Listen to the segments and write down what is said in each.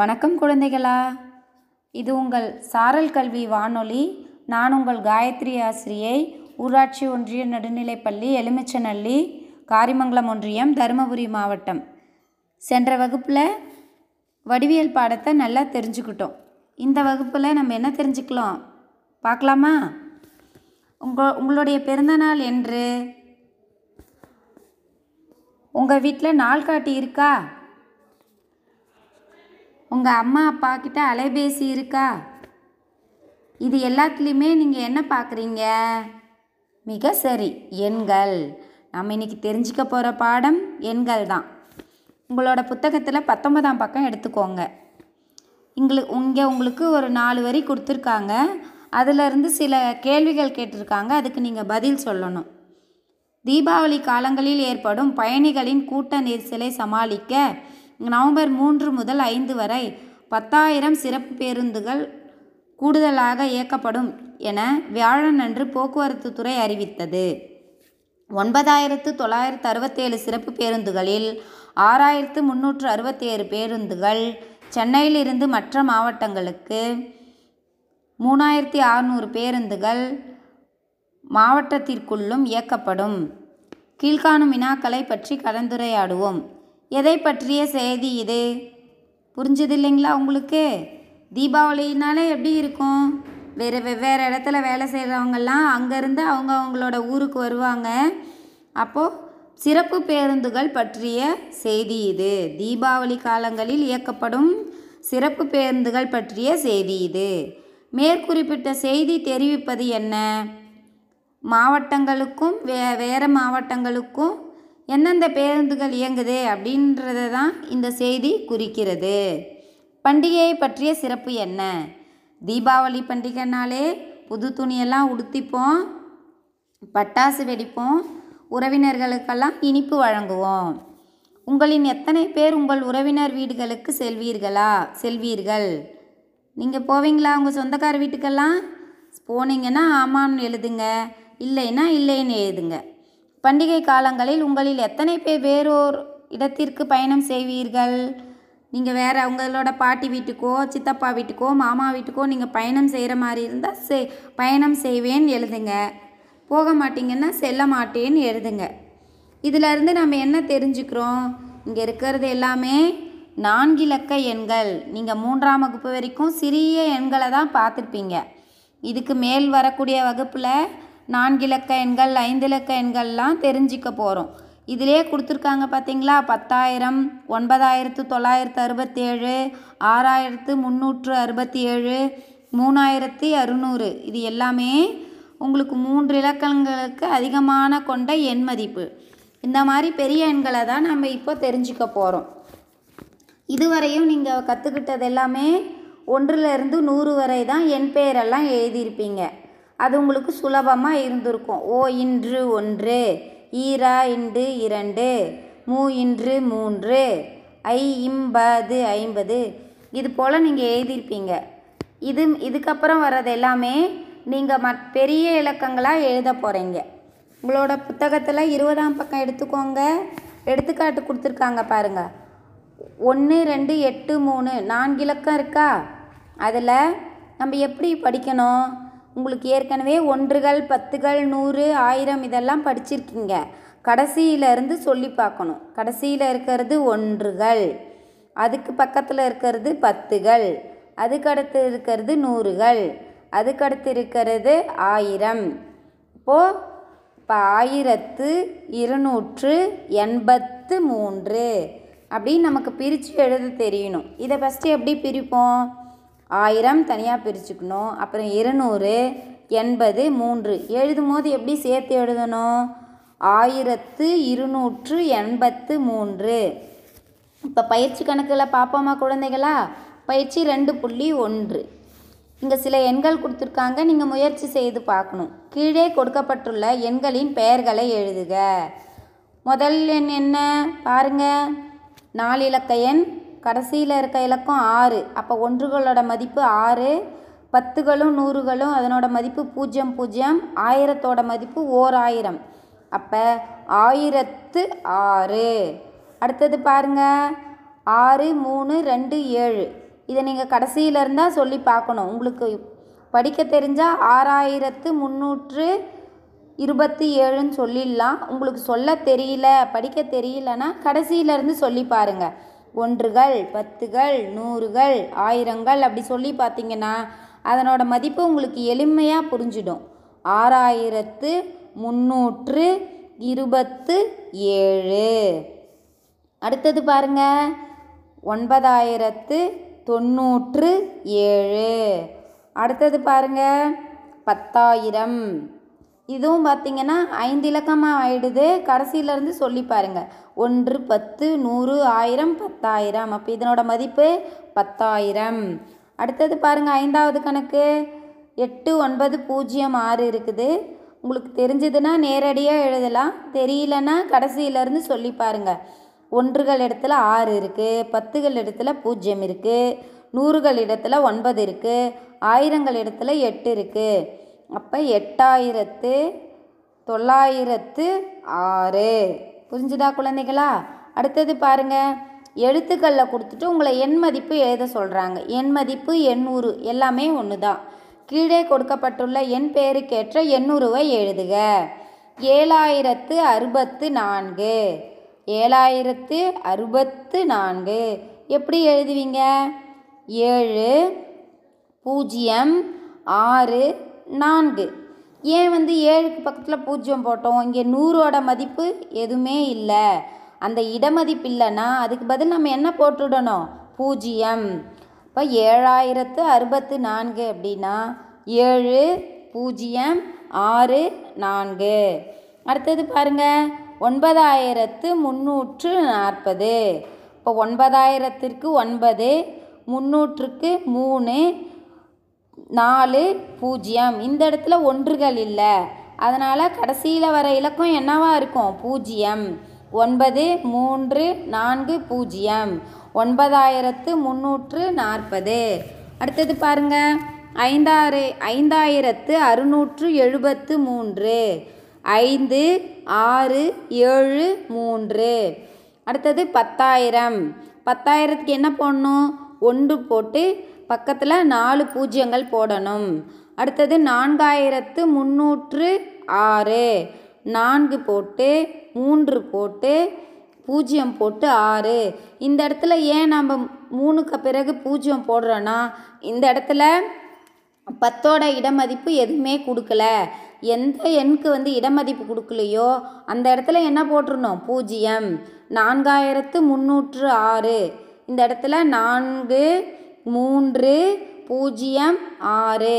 வணக்கம் குழந்தைகளா. இது உங்கள் சாரல் கல்வி வானொலி. நான் உங்கள் காயத்ரி ஆசிரியை ஊராட்சி ஒன்றிய நடுநிலைப்பள்ளி எலுமிச்சநல்லி காரிமங்கலம் ஒன்றியம் தருமபுரி மாவட்டம். சென்ற வகுப்பில் வடிவியல் பாடத்தை நல்லா தெரிஞ்சுக்கிட்டோம். இந்த வகுப்பில் நம்ம என்ன தெரிஞ்சுக்கலாம்? பார்க்கலாமா? உங்கள் உங்களுடைய பிறந்தநாள் என்று. உங்கள் வீட்டில் நாள்காட்டி இருக்கா? உங்கள் அம்மா அப்பா கிட்ட அலைபேசி இருக்கா? இது எல்லாத்துலேயுமே நீங்கள் என்ன பார்க்குறீங்க மிக சரி. எண்கள். நம்ம இன்றைக்கி தெரிஞ்சுக்க போகிற பாடம் எண்கள் தான். உங்களோட புத்தகத்தில் பத்தொன்பதாம் பக்கம் எடுத்துக்கோங்க. எங்களுக்கு இங்கே உங்களுக்கு ஒரு நாலு வரி கொடுத்துருக்காங்க. அதிலிருந்து சில கேள்விகள் கேட்டிருக்காங்க. அதுக்கு நீங்கள் பதில் சொல்லணும். தீபாவளி காலங்களில் ஏற்படும் பயணிகளின் கூட்ட நெரிசலை சமாளிக்க நவம்பர் மூன்று முதல் ஐந்து வரை பத்தாயிரம் சிறப்பு பேருந்துகள் கூடுதலாக இயக்கப்படும் என வியாழனன்று போக்குவரத்து துறை அறிவித்தது. ஒன்பதாயிரத்து தொள்ளாயிரத்து அறுபத்தேழு சிறப்பு பேருந்துகளில் ஆறாயிரத்து முன்னூற்று அறுபத்தேழு பேருந்துகள் சென்னையிலிருந்து மற்ற மாவட்டங்களுக்கு மூணாயிரத்தி அறுநூறு பேருந்துகள் மாவட்டத்திற்குள்ளும் இயக்கப்படும். கீழ்காணும் வினாக்களை பற்றி கலந்துரையாடுவோம். எதை பற்றிய செய்தி இது? புரிஞ்சது இல்லைங்களா உங்களுக்கு? தீபாவளினாலே எப்படி இருக்கும்? வேறு வெவ்வேறு இடத்துல வேலை செய்கிறவங்கெல்லாம் அங்கேருந்து அவங்க அவங்களோட ஊருக்கு வருவாங்க. அப்போது சிறப்பு பேருந்துகள் பற்றிய செய்தி இது. தீபாவளி காலங்களில் இயக்கப்படும் சிறப்பு பேருந்துகள் பற்றிய செய்தி இது. மேற்குறிப்பிட்ட செய்தி தெரிவிப்பது என்ன? மாவட்டங்களுக்கும் வே வேறு மாவட்டங்களுக்கும் எந்தெந்த பேருந்துகள் இயங்குது அப்படின்றத தான் இந்த செய்தி குறிக்கிறது. பண்டிகையை பற்றிய சிறப்பு என்ன? தீபாவளி பண்டிகைனாலே புது துணியெல்லாம் உடுத்திப்போம் பட்டாசு வெடிப்போம் உறவினர்களுக்கெல்லாம் இனிப்பு வழங்குவோம். உங்களின் எத்தனை பேர் உங்கள் உறவினர் வீடுகளுக்கு செல்வீர்களா? செல்வீர்கள். நீங்கள் போவீங்களா உங்கள் சொந்தக்கார வீட்டுக்கெல்லாம்? போனீங்கன்னா ஆமான்னு எழுதுங்க. இல்லைன்னா இல்லைன்னு எழுதுங்க. பண்டிகை காலங்களில் உங்களில் எத்தனை பேர் வேறோர் இடத்திற்கு பயணம் செய்வீர்கள்? நீங்கள் வேறு உங்களோட பாட்டி வீட்டுக்கோ சித்தப்பா வீட்டுக்கோ மாமா வீட்டுக்கோ நீங்கள் பயணம் செய்கிற மாதிரி இருந்தால் செ பயணம் செய்வேன்னு எழுதுங்க. போக மாட்டீங்கன்னா செல்ல மாட்டேன்னு எழுதுங்க. இதிலிருந்து நம்ம என்ன தெரிஞ்சுக்கிறோம்? இங்கே இருக்கிறது எல்லாமே நான்கிலக்க எண்கள். நீங்கள் மூன்றாம் வகுப்பு வரைக்கும் சிறிய எண்களை தான் பார்த்துருப்பீங்க. இதுக்கு மேல் வரக்கூடிய வகுப்பில் நான்கிலக்க எண்கள் ஐந்திலக்க எண்கள்லாம் தெரிஞ்சிக்க போகிறோம் இதிலே கொடுத்துருக்காங்க பார்த்தீங்களா பத்தாயிரம் ஒன்பதாயிரத்து தொள்ளாயிரத்து அறுபத்தேழு ஆறாயிரத்து முந்நூற்று அறுபத்தி ஏழு மூணாயிரத்தி அறுநூறு. இது எல்லாமே உங்களுக்கு மூன்று இலக்கங்களுக்கு அதிகமான கொண்ட எண் மதிப்பு. இந்த மாதிரி பெரிய எண்களை தான் நம்ம இப்போ தெரிஞ்சுக்க போகிறோம் இதுவரையும் நீங்கள் கற்றுக்கிட்டது எல்லாமே ஒன்றிலிருந்து நூறு வரை தான் எண் பெயரெல்லாம் எழுதியிருப்பீங்க. அது உங்களுக்கு சுலபமாக இருந்திருக்கும். ஓ இன்று ஒன்று ஈரா இன்று இரண்டு மூ இன்று மூன்று ஐ இம்பது ஐம்பது. இது போல் நீங்கள் எழுதியிருப்பீங்க. இது இதுக்கப்புறம் வர்றது எல்லாமே நீங்கள் மற் பெரிய இலக்கங்களாக எழுத போகிறீங்க உங்களோட புத்தகத்தில் இருபதாம் பக்கம் எடுத்துக்கோங்க. எடுத்துக்காட்டு கொடுத்துருக்காங்க பாருங்கள் ஒன்று ரெண்டு எட்டு மூணு நான்கு இலக்கம் இருக்கா? அதில் நம்ம எப்படி படிக்கணும்? உங்களுக்கு ஏற்கனவே ஒன்றுகள் பத்துகள் நூறு ஆயிரம் இதெல்லாம் படிச்சிருக்கீங்க. கடைசியிலேருந்து சொல்லி பார்க்கணும். கடைசியில் இருக்கிறது ஒன்றுகள். அதுக்கு பக்கத்தில் இருக்கிறது பத்துகள். அதுக்கடுத்து இருக்கிறது நூறுகள். அதுக்கடுத்து இருக்கிறது ஆயிரம். இப்போது இப்போ ஆயிரத்து இருநூற்று எண்பத்து மூன்று அப்படின்னு நமக்கு பிரித்து எழுத தெரியணும். இதை ஃபஸ்ட்டு எப்படி பிரிப்போம்? ஆயிரம் தனியாக பிரிச்சுக்கணும். அப்புறம் இருநூறு எண்பது மூன்று. எழுதும் போது எப்படி சேர்த்து எழுதணும்? ஆயிரத்து இருநூற்று எண்பத்து மூன்று. இப்போ பயிற்சி கணக்கில் பார்ப்போமா குழந்தைகளா? பயிற்சி ரெண்டு புள்ளி ஒன்று. இங்கே சில எண்கள் கொடுத்துருக்காங்க. நீங்கள் முயற்சி செய்து பார்க்கணும். கீழே கொடுக்கப்பட்டுள்ள எண்களின் பெயர்களை எழுதுக. முதல் எண் என்ன? பாருங்கள் நாலு இலக்க எண் கடைசியில் இருக்க இலக்கம் ஆறு. அப்போ ஒன்றுகளோட மதிப்பு ஆறு பத்துகளும் நூறுகளும் அதனோட மதிப்பு பூஜ்ஜியம் பூஜ்ஜியம் ஆயிரத்தோட மதிப்பு ஓர் ஆயிரம். அப்போ ஆயிரத்து ஆறு. அடுத்தது பாருங்க. ஆறு மூணு ரெண்டு ஏழு. இதை நீங்கள் கடைசியில் இருந்தால் சொல்லி பார்க்கணும். உங்களுக்கு படிக்க தெரிஞ்சால் ஆறாயிரத்து முந்நூற்று இருபத்தி ஏழுன்னு சொல்லிடலாம். உங்களுக்கு சொல்ல தெரியல படிக்க தெரியலன்னா கடைசியிலேருந்து சொல்லி பாருங்கள் ஒன்றுகள் பத்துகள் நூறுகள் ஆயிரங்கள் அப்படி சொல்லி பார்த்தீங்கன்னா அதனோட மதிப்பு உங்களுக்கு எளிமையாக புரிஞ்சிடும். ஆறாயிரத்து முந்நூற்று இருபத்து ஏழு. அடுத்தது பாருங்க. ஒன்பதாயிரத்து தொண்ணூற்று ஏழு. அடுத்தது பாருங்க. பத்தாயிரம். இதுவும் பார்த்தீங்கன்னா ஐந்து இலக்கமாக ஆயிடுது கடைசியிலேருந்து சொல்லி பாருங்க. ஒன்று பத்து நூறு ஆயிரம் பத்தாயிரம். அப்போ இதனோட மதிப்பு பத்தாயிரம். அடுத்தது பாருங்கள் ஐந்தாவது கணக்கு. எட்டு ஒன்பது பூஜ்ஜியம் ஆறு இருக்குது. உங்களுக்கு தெரிஞ்சதுன்னா நேரடியாக எழுதலாம். தெரியலன்னா கடைசியிலேருந்து சொல்லி பாருங்கள் ஒன்றுகள் இடத்துல ஆறு இருக்குது பத்துகள் இடத்துல பூஜ்ஜியம் இருக்குது நூறுகள் இடத்துல ஒன்பது இருக்குது ஆயிரங்கள் இடத்துல எட்டு இருக்குது அப்போ எட்டாயிரத்து தொள்ளாயிரத்து ஆறு. புரிஞ்சுதா குழந்தைகளா? அடுத்தது பாருங்கள் எழுத்துக்களில் கொடுத்துட்டு உங்களை எண் மதிப்பு எழுத சொல்கிறாங்க எண் மதிப்பு எண்ணூறு. எல்லாமே ஒன்று தான் கீழே கொடுக்கப்பட்டுள்ள எண் பெயருக்கேற்ற எண்ணூறுவை எழுதுக. ஏழாயிரத்து அறுபத்து நான்கு. ஏழாயிரத்து அறுபத்து நான்கு. எப்படி எழுதுவீங்க? ஏழு பூஜ்ஜியம் ஆறு நான்கு. ஏன் வந்து ஏழுக்கு பக்கத்தில் பூஜ்ஜியம் போட்டோம்? இங்கே நூறோட மதிப்பு எதுவுமே இல்லை. அந்த இடமதிப்பு இல்லைன்னா அதுக்கு பதில் நம்ம என்ன போட்டுடணும்? பூஜ்ஜியம். இப்போ ஏழாயிரத்து அறுபத்து நான்கு அப்படின்னா ஏழு பூஜ்ஜியம் ஆறு நான்கு. அடுத்தது பாருங்க. ஒன்பதாயிரத்து முந்நூற்று நாற்பது. இப்போ ஒன்பதாயிரத்திற்கு ஒன்பது முந்நூற்றுக்கு மூணு நாலு பூஜ்ஜியம் இந்த இடத்துல ஒன்றுகள் இல்லை. அதனால் கடைசியில் வர இலக்கம் என்னவாக இருக்கும்? பூஜ்ஜியம் ஒன்பது மூன்று நான்கு பூஜ்ஜியம் ஒன்பதாயிரத்து முந்நூற்று நாற்பது. அடுத்தது பாருங்க. ஐந்தாறு ஐந்தாயிரத்து அறுநூற்று எழுபத்து மூன்று. ஐந்து ஆறு ஏழு மூன்று. அடுத்தது பத்தாயிரம். பத்தாயிரத்துக்கு என்ன போடணும்? ஒன்று போட்டு பக்கத்தில் நாலு பூஜ்ஜியங்கள் போடணும். அடுத்தது நான்காயிரத்து முந்நூற்று ஆறு. நான்கு போட்டு மூன்று போட்டு பூஜ்ஜியம் போட்டு ஆறு. இந்த இடத்துல ஏன் நம்ம மூணுக்கு பிறகு பூஜ்ஜியம் போடுறோன்னா இந்த இடத்துல பத்தோட இடமதிப்பு எதுவுமே கொடுக்கல. எந்த எண்ணுக்கு வந்து இடமதிப்பு கொடுக்கலையோ அந்த இடத்துல என்ன போட்டுருணும் பூஜ்ஜியம் நான்காயிரத்து முந்நூற்று ஆறு. இந்த இடத்துல நான்கு மூன்று பூஜ்ஜியம் ஆறு.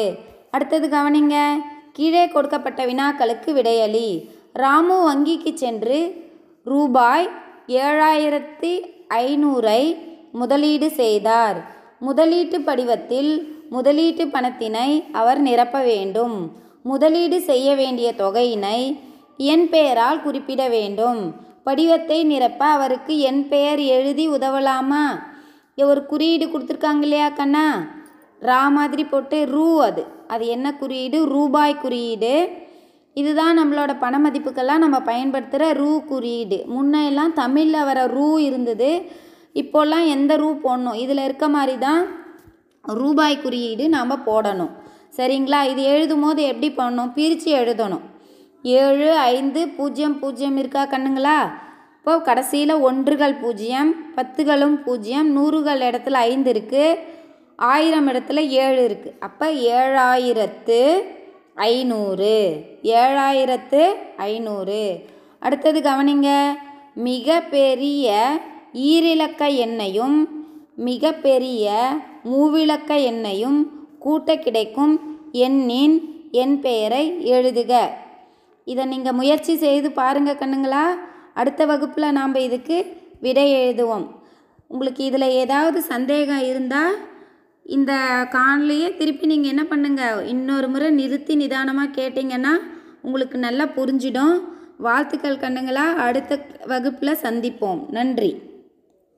அடுத்தது கவனிங்க. கீழே கொடுக்கப்பட்ட வினாக்களுக்கு விடையளி. ராமு வங்கிக்கு சென்று ரூபாய் ஏழாயிரத்தி ஐநூறை முதலீடு செய்தார். முதலீட்டு படிவத்தில் முதலீட்டு பணத்தினை அவர் நிரப்ப வேண்டும். முதலீடு செய்ய வேண்டிய தொகையினை என் பெயரால் குறிப்பிட வேண்டும். படிவத்தை நிரப்ப அவருக்கு என் பெயர் எழுதி உதவலாமா? ஒரு குறியீடு கொடுத்துருக்காங்க இல்லையா கண்ணா? ரா மாதிரி போட்டு ரூ அது. அது என்ன குறியீடு? ரூபாய் குறியீடு. இதுதான் நம்மளோட பண மதிப்புக்கெல்லாம் நம்ம பயன்படுத்துகிற ரூ குறியீடு. முன்னெல்லாம் தமிழில் வர ரூ இருந்தது. இப்போல்லாம் எந்த ரூ போடணும்? இதில் இருக்க மாதிரி தான் ரூபாய் குறியீடு நாம் போடணும். சரிங்களா? இது எழுதும் போது எப்படி பண்ணணும் பிரித்து எழுதணும். ஏழு ஐந்து பூஜ்ஜியம் பூஜ்ஜியம் இருக்கா கண்ணுங்களா? இப்போ கடைசியில் ஒன்றுகள் பூஜ்ஜியம் பத்துகளும் பூஜ்ஜியம் நூறுகள் இடத்துல ஐந்து இருக்குது ஆயிரம் இடத்துல ஏழு இருக்குது அப்போ ஏழாயிரத்து ஐநூறு ஏழாயிரத்து ஐநூறு. அடுத்தது கவனிங்க மிக பெரிய ஈரிலக்க எண்ணையும் மிக பெரிய மூவிலக்க எண்ணையும் கூட்ட கிடைக்கும் எண்ணின் என் பெயரை எழுதுக. இதை நீங்கள் முயற்சி செய்து பாருங்க கண்ணுங்களா. அடுத்த வகுப்பில் நாம் இதுக்கு விடை எழுதுவோம். உங்களுக்கு இதில் ஏதாவது சந்தேகம் இருந்தால் இந்த காணொலியை திருப்பி நீங்கள் என்ன பண்ணுங்கள் இன்னொரு முறை நிறுத்தி நிதானமாக கேட்டிங்கன்னா உங்களுக்கு நல்லா புரிஞ்சிடும். வாழ்த்துக்கள் கண்ணுங்களா. அடுத்த வகுப்பில் சந்திப்போம். நன்றி.